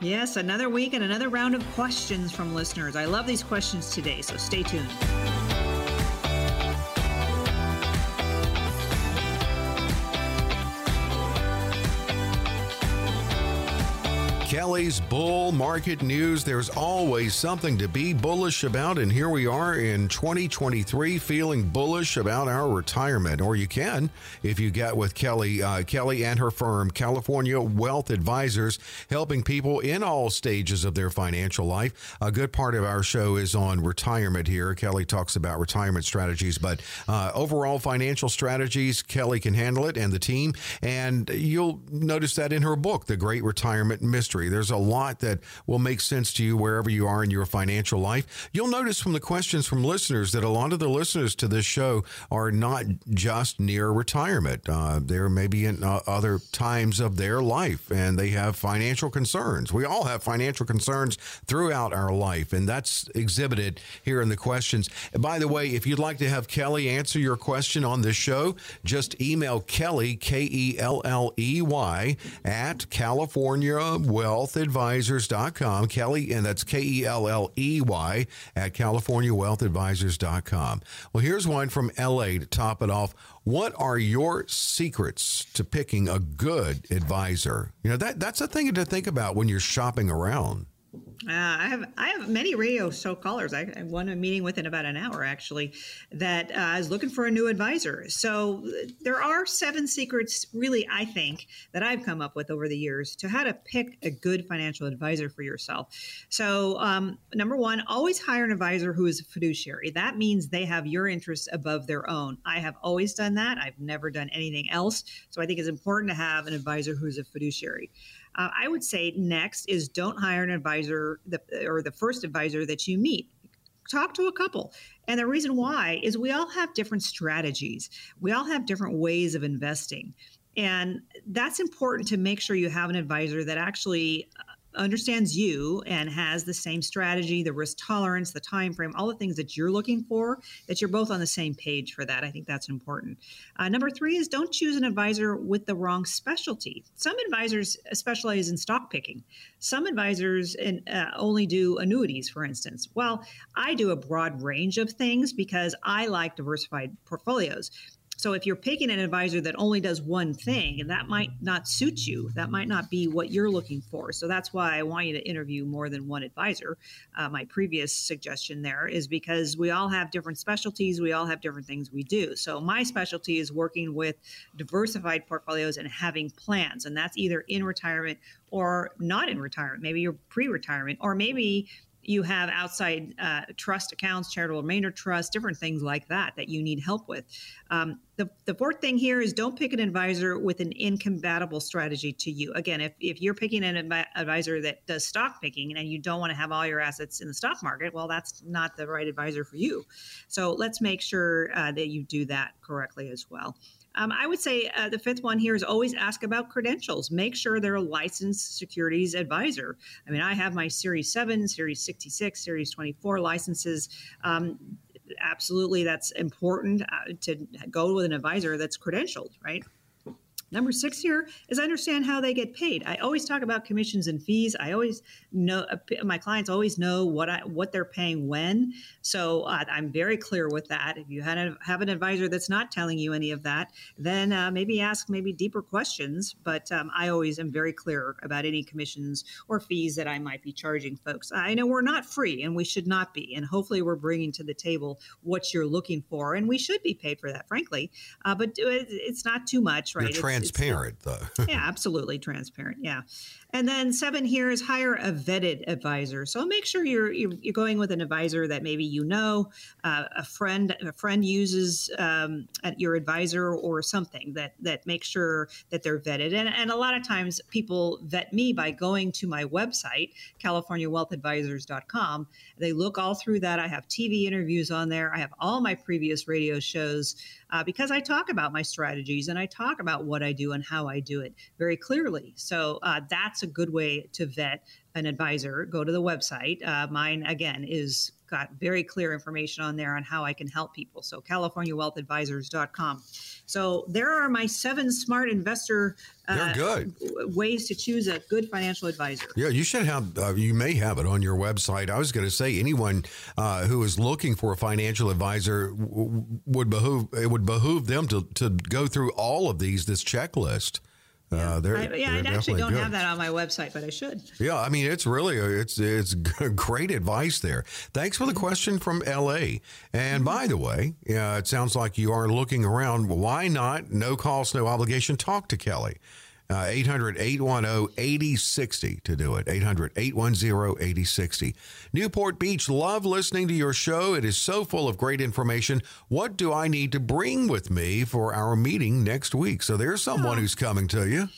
Yes, another week and another round of questions from listeners. I love these questions today, so stay tuned. Bull Market News. There's always something to be bullish about, and here we are in 2023 feeling bullish about our retirement. Or you can if you get with Kelly, uh, Kelly and her firm, California Wealth Advisors, helping people in all stages of their financial life. A good part of our show is on retirement here. Kelly talks about retirement strategies, but uh, overall financial strategies, Kelly can handle it and the team. And you'll notice that in her book, The Great Retirement Mystery. There's a lot that will make sense to you wherever you are in your financial life. You'll notice from the questions from listeners that a lot of the listeners to this show are not just near retirement. Uh, they're maybe in uh, other times of their life and they have financial concerns. We all have financial concerns throughout our life, and that's exhibited here in the questions. by the way, if you'd like to have Kelly answer your question on this show, just email Kelly, K E L L E Y, at California Well wealthadvisors.com. Kelly, and that's K E L L E Y at californiawealthadvisors.com. Well, here's one from LA to top it off. What are your secrets to picking a good advisor? You know, that that's a thing to think about when you're shopping around. Uh, I have I have many radio show callers. I, I won a meeting within about an hour actually that uh, is looking for a new advisor. So there are seven secrets, really, I think, that I've come up with over the years to how to pick a good financial advisor for yourself. So um, number one, always hire an advisor who is a fiduciary. That means they have your interests above their own. I have always done that. I've never done anything else. So I think it's important to have an advisor who's a fiduciary. Uh, I would say next is don't hire an advisor the, or the first advisor that you meet. Talk to a couple. And the reason why is we all have different strategies, we all have different ways of investing. And that's important to make sure you have an advisor that actually understands you and has the same strategy, the risk tolerance, the time frame, all the things that you're looking for, that you're both on the same page for that. I think that's important. Uh, number three is don't choose an advisor with the wrong specialty. Some advisors specialize in stock picking. Some advisors in, uh, only do annuities, for instance. Well, I do a broad range of things because I like diversified portfolios. So if you're picking an advisor that only does one thing, and that might not suit you. That might not be what you're looking for. So that's why I want you to interview more than one advisor. Uh, my previous suggestion there is because we all have different specialties. We all have different things we do. So my specialty is working with diversified portfolios and having plans, and that's either in retirement or not in retirement. Maybe you're pre-retirement, or maybe you have outside uh, trust accounts, charitable remainder trust, different things like that that you need help with. Um, the, the fourth thing here is don't pick an advisor with an incompatible strategy to you. Again, if, if you're picking an advisor that does stock picking and you don't want to have all your assets in the stock market, well, that's not the right advisor for you. So let's make sure uh, that you do that correctly as well. Um, I would say uh, the fifth one here is always ask about credentials. Make sure they're a licensed securities advisor. I mean, I have my Series 7, Series 66, Series 24 licenses. Um, absolutely, that's important uh, to go with an advisor that's credentialed, right? Number six here is I understand how they get paid. I always talk about commissions and fees. I always know uh, my clients always know what I what they're paying when. So uh, I'm very clear with that. If you have, a, have an advisor that's not telling you any of that, then uh, maybe ask maybe deeper questions. But um, I always am very clear about any commissions or fees that I might be charging folks. I know we're not free and we should not be. And hopefully we're bringing to the table what you're looking for, and we should be paid for that, frankly. Uh, but it's not too much, right? Transparent, though. yeah, absolutely transparent. Yeah. And then seven here is hire a vetted advisor. So make sure you're you're, going with an advisor that maybe you know, uh, a friend a friend uses um, your advisor or something that that makes sure that they're vetted. And, and a lot of times people vet me by going to my website, CaliforniaWealthAdvisors.com. They look all through that. I have TV interviews on there. I have all my previous radio shows uh, because I talk about my strategies and I talk about what I do and how I do it very clearly. So uh, that's a good way to vet an advisor. Go to the website. Uh, mine, again, is got very clear information on there on how I can help people. So CaliforniaWealthAdvisors.com. So there are my seven smart investor uh, good. ways to choose a good financial advisor. Yeah, you should have. Uh, you may have it on your website. I was going to say anyone uh, who is looking for a financial advisor w- would behoove it would behoove them to to go through all of these this checklist. Uh, yeah, uh, they're, I, yeah I actually don't good. have that on my website, but I should. Yeah, I mean it's really it's it's great advice there. Thanks for the question from L.A. And mm-hmm. by the way, yeah, it sounds like you are looking around. Why not? No cost, no obligation. Talk to Kelly. Uh, 800 810 8060 to do it. 800 810 8060. Newport Beach, love listening to your show. It is so full of great information. What do I need to bring with me for our meeting next week? So there's someone oh. who's coming to you.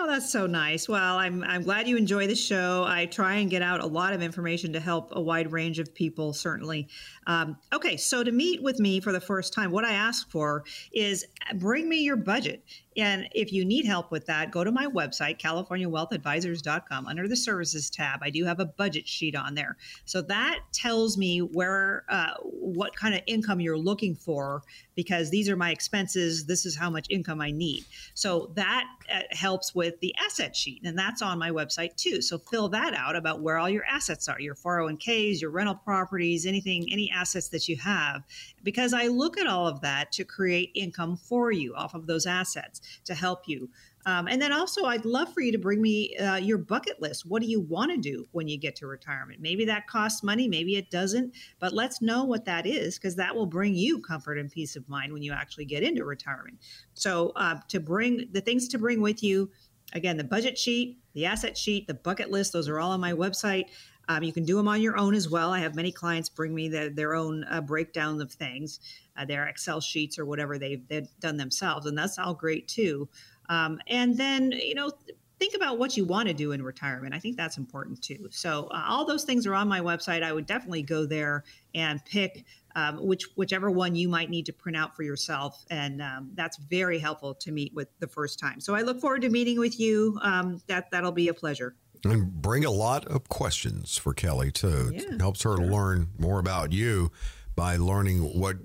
Oh, that's so nice. Well, I'm, I'm glad you enjoy the show. I try and get out a lot of information to help a wide range of people, certainly. Um, okay, so to meet with me for the first time, what I ask for is bring me your budget. And if you need help with that, go to my website, CaliforniaWealthAdvisors.com. Under the services tab, I do have a budget sheet on there. So that tells me where, uh, what kind of income you're looking for, because these are my expenses. This is how much income I need. So that uh, helps with the asset sheet. And that's on my website too. So fill that out about where all your assets are your 401ks, your rental properties, anything, any assets that you have, because I look at all of that to create income for you off of those assets to help you. Um, and then also, I'd love for you to bring me uh, your bucket list. What do you want to do when you get to retirement? Maybe that costs money, maybe it doesn't, but let's know what that is because that will bring you comfort and peace of mind when you actually get into retirement. So, uh, to bring the things to bring with you, again, the budget sheet, the asset sheet, the bucket list, those are all on my website. Um, you can do them on your own as well. I have many clients bring me the, their own uh, breakdowns of things, uh, their Excel sheets or whatever they've, they've, done themselves, and that's all great too. Um, and then, you know, think about what you want to do in retirement. I think that's important too. So uh, all those things are on my website. I would definitely go there and pick um, which whichever one you might need to print out for yourself, and um, that's very helpful to meet with the first time. So I look forward to meeting with you. Um, that that'll be a pleasure. And bring a lot of questions for Kelly, too. Yeah, it helps her sure. to learn more about you by learning what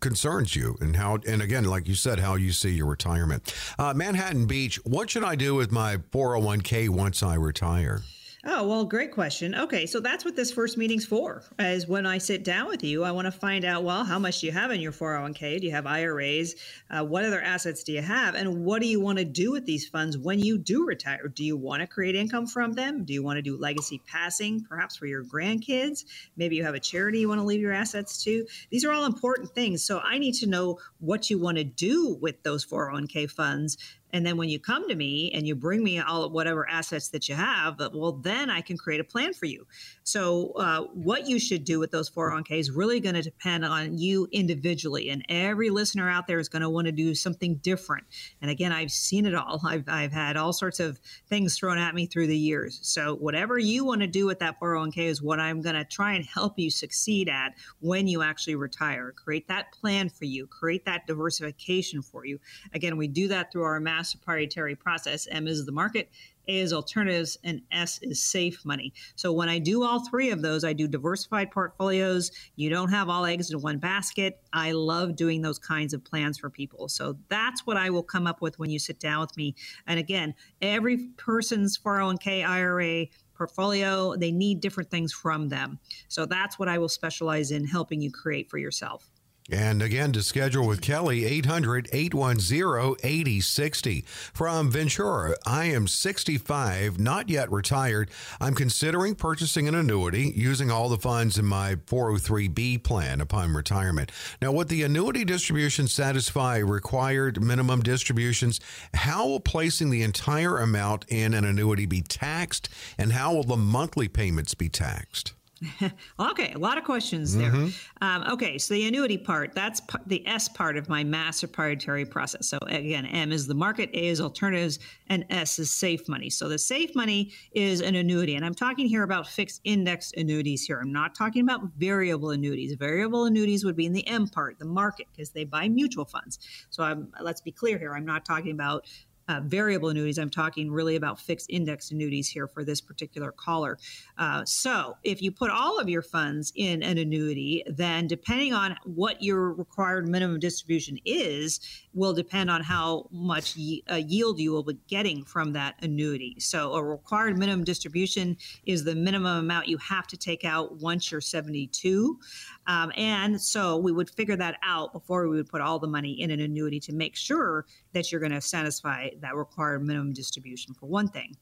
concerns you and how, and again, like you said, how you see your retirement. Uh, Manhattan Beach, what should I do with my 401k once I retire? Oh, well, great question. Okay, so that's what this first meeting's for. As when I sit down with you, I want to find out, well, how much do you have in your 401k? Do you have IRAs? Uh, what other assets do you have? And what do you want to do with these funds when you do retire? Do you want to create income from them? Do you want to do legacy passing, perhaps for your grandkids? Maybe you have a charity you want to leave your assets to. These are all important things. So I need to know what you want to do with those 401k funds and then when you come to me and you bring me all of whatever assets that you have, uh, well, then I can create a plan for you. So, uh, what you should do with those 401k is really going to depend on you individually. And every listener out there is going to want to do something different. And again, I've seen it all. I've, I've had all sorts of things thrown at me through the years. So, whatever you want to do with that 401k is what I'm going to try and help you succeed at when you actually retire. Create that plan for you, create that diversification for you. Again, we do that through our master proprietary process. M is the market, A is alternatives, and S is safe money. So when I do all three of those, I do diversified portfolios. You don't have all eggs in one basket. I love doing those kinds of plans for people. So that's what I will come up with when you sit down with me. And again, every person's 401k, IRA, portfolio, they need different things from them. So that's what I will specialize in helping you create for yourself. And again, to schedule with Kelly, 800 810 8060. From Ventura, I am 65, not yet retired. I'm considering purchasing an annuity using all the funds in my 403B plan upon retirement. Now, would the annuity distribution satisfy required minimum distributions? How will placing the entire amount in an annuity be taxed? And how will the monthly payments be taxed? okay, a lot of questions there. Mm-hmm. Um, okay, so the annuity part, that's p- the S part of my mass proprietary process. So again, M is the market, A is alternatives, and S is safe money. So the safe money is an annuity. And I'm talking here about fixed index annuities here. I'm not talking about variable annuities. Variable annuities would be in the M part, the market, because they buy mutual funds. So I'm, let's be clear here. I'm not talking about uh, variable annuities. I'm talking really about fixed index annuities here for this particular caller. Uh, so if you put all of your funds in an annuity, then depending on what your required minimum distribution is, will depend on how much y- uh, yield you will be getting from that annuity. So a required minimum distribution is the minimum amount you have to take out once you're 72. Um, and so we would figure that out before we would put all the money in an annuity to make sure that you're going to satisfy that required minimum distribution for one thing.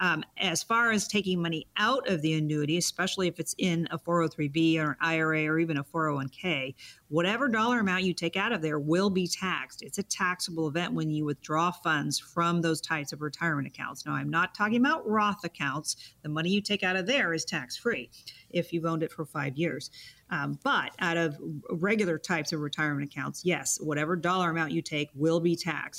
Um, as far as taking money out of the annuity, especially if it's in a 403b or an IRA or even a 401k, whatever dollar amount you take out of there will be taxed. It's a taxable event when you withdraw funds from those types of retirement accounts. Now, I'm not talking about Roth accounts. The money you take out of there is tax free if you've owned it for five years. Um, but out of regular types of retirement accounts, yes, whatever dollar amount you take will be taxed.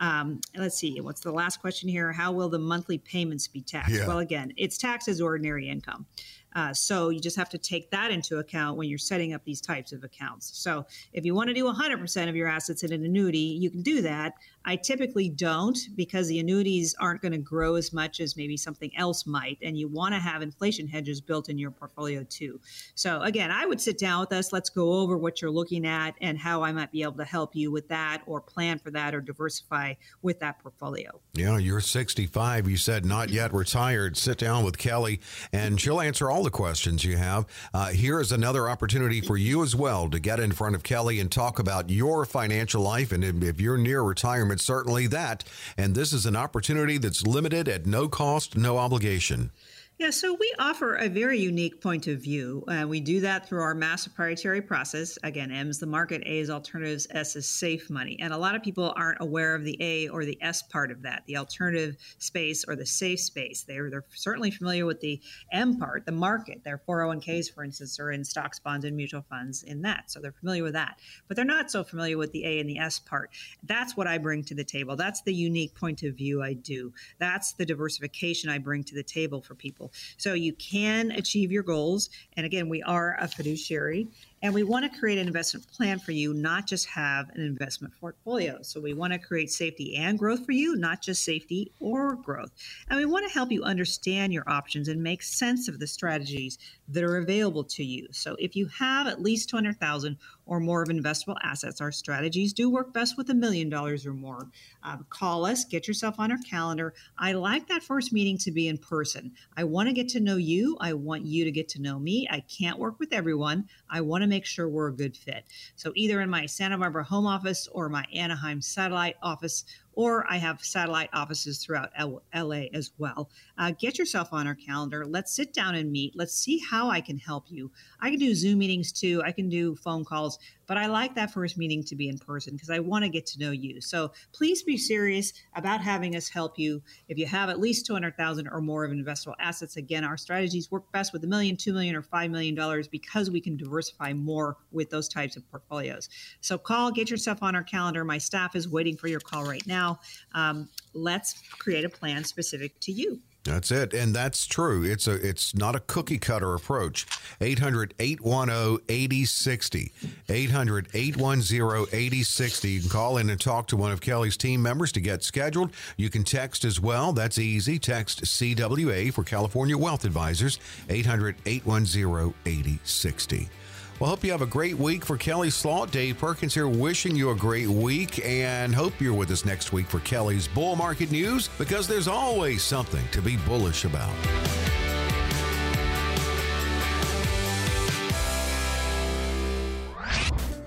Um, let's see, what's the last question here? How will the monthly payments be taxed? Yeah. Well, again, it's taxed as ordinary income. Uh, so you just have to take that into account when you're setting up these types of accounts. So if you want to do 100% of your assets in an annuity, you can do that. I typically don't because the annuities aren't going to grow as much as maybe something else might. And you want to have inflation hedges built in your portfolio too. So again, I would sit down with us. Let's go over what you're looking at and how I might be able to help you with that or plan for that or diversify with that portfolio. Yeah, you're 65. You said not yet retired. Sit down with Kelly and she'll answer all the questions you have. Uh, here is another opportunity for you as well to get in front of Kelly and talk about your financial life. And if you're near retirement, certainly that. And this is an opportunity that's limited at no cost, no obligation. Yeah, so we offer a very unique point of view. Uh, we do that through our mass proprietary process. Again, M is the market, A is alternatives, S is safe money. And a lot of people aren't aware of the A or the S part of that, the alternative space or the safe space. They're, they're certainly familiar with the M part, the market. Their 401ks, for instance, are in stocks, bonds, and mutual funds in that. So they're familiar with that. But they're not so familiar with the A and the S part. That's what I bring to the table. That's the unique point of view I do. That's the diversification I bring to the table for people So you can achieve your goals. And again, we are a fiduciary And we want to create an investment plan for you, not just have an investment portfolio. So we want to create safety and growth for you, not just safety or growth. And we want to help you understand your options and make sense of the strategies that are available to you. So if you have at least 200,000 or more of investable assets, our strategies do work best with a million dollars or more. Um, call us, get yourself on our calendar. I like that first meeting to be in person. I want to get to know you. I want you to get to know me. I can't work with everyone. I want to make sure we're a good fit. So either in my Santa Barbara home office or my Anaheim satellite office or I have satellite offices throughout L- LA as well. Uh, get yourself on our calendar. Let's sit down and meet. Let's see how I can help you. I can do Zoom meetings too, I can do phone calls, but I like that first meeting to be in person because I want to get to know you. So please be serious about having us help you. If you have at least 200,000 or more of investable assets, again, our strategies work best with a million, two million, or $5 million because we can diversify more with those types of portfolios. So call, get yourself on our calendar. My staff is waiting for your call right now. Um, let's create a plan specific to you. That's it. And that's true. It's a it's not a cookie cutter approach. 800-810-8060. 800-810-8060. You can call in and talk to one of Kelly's team members to get scheduled. You can text as well. That's easy. Text CWA for California Wealth Advisors. 800-810-8060. Well, hope you have a great week for Kelly Slaught. Dave Perkins here wishing you a great week and hope you're with us next week for Kelly's Bull Market News because there's always something to be bullish about.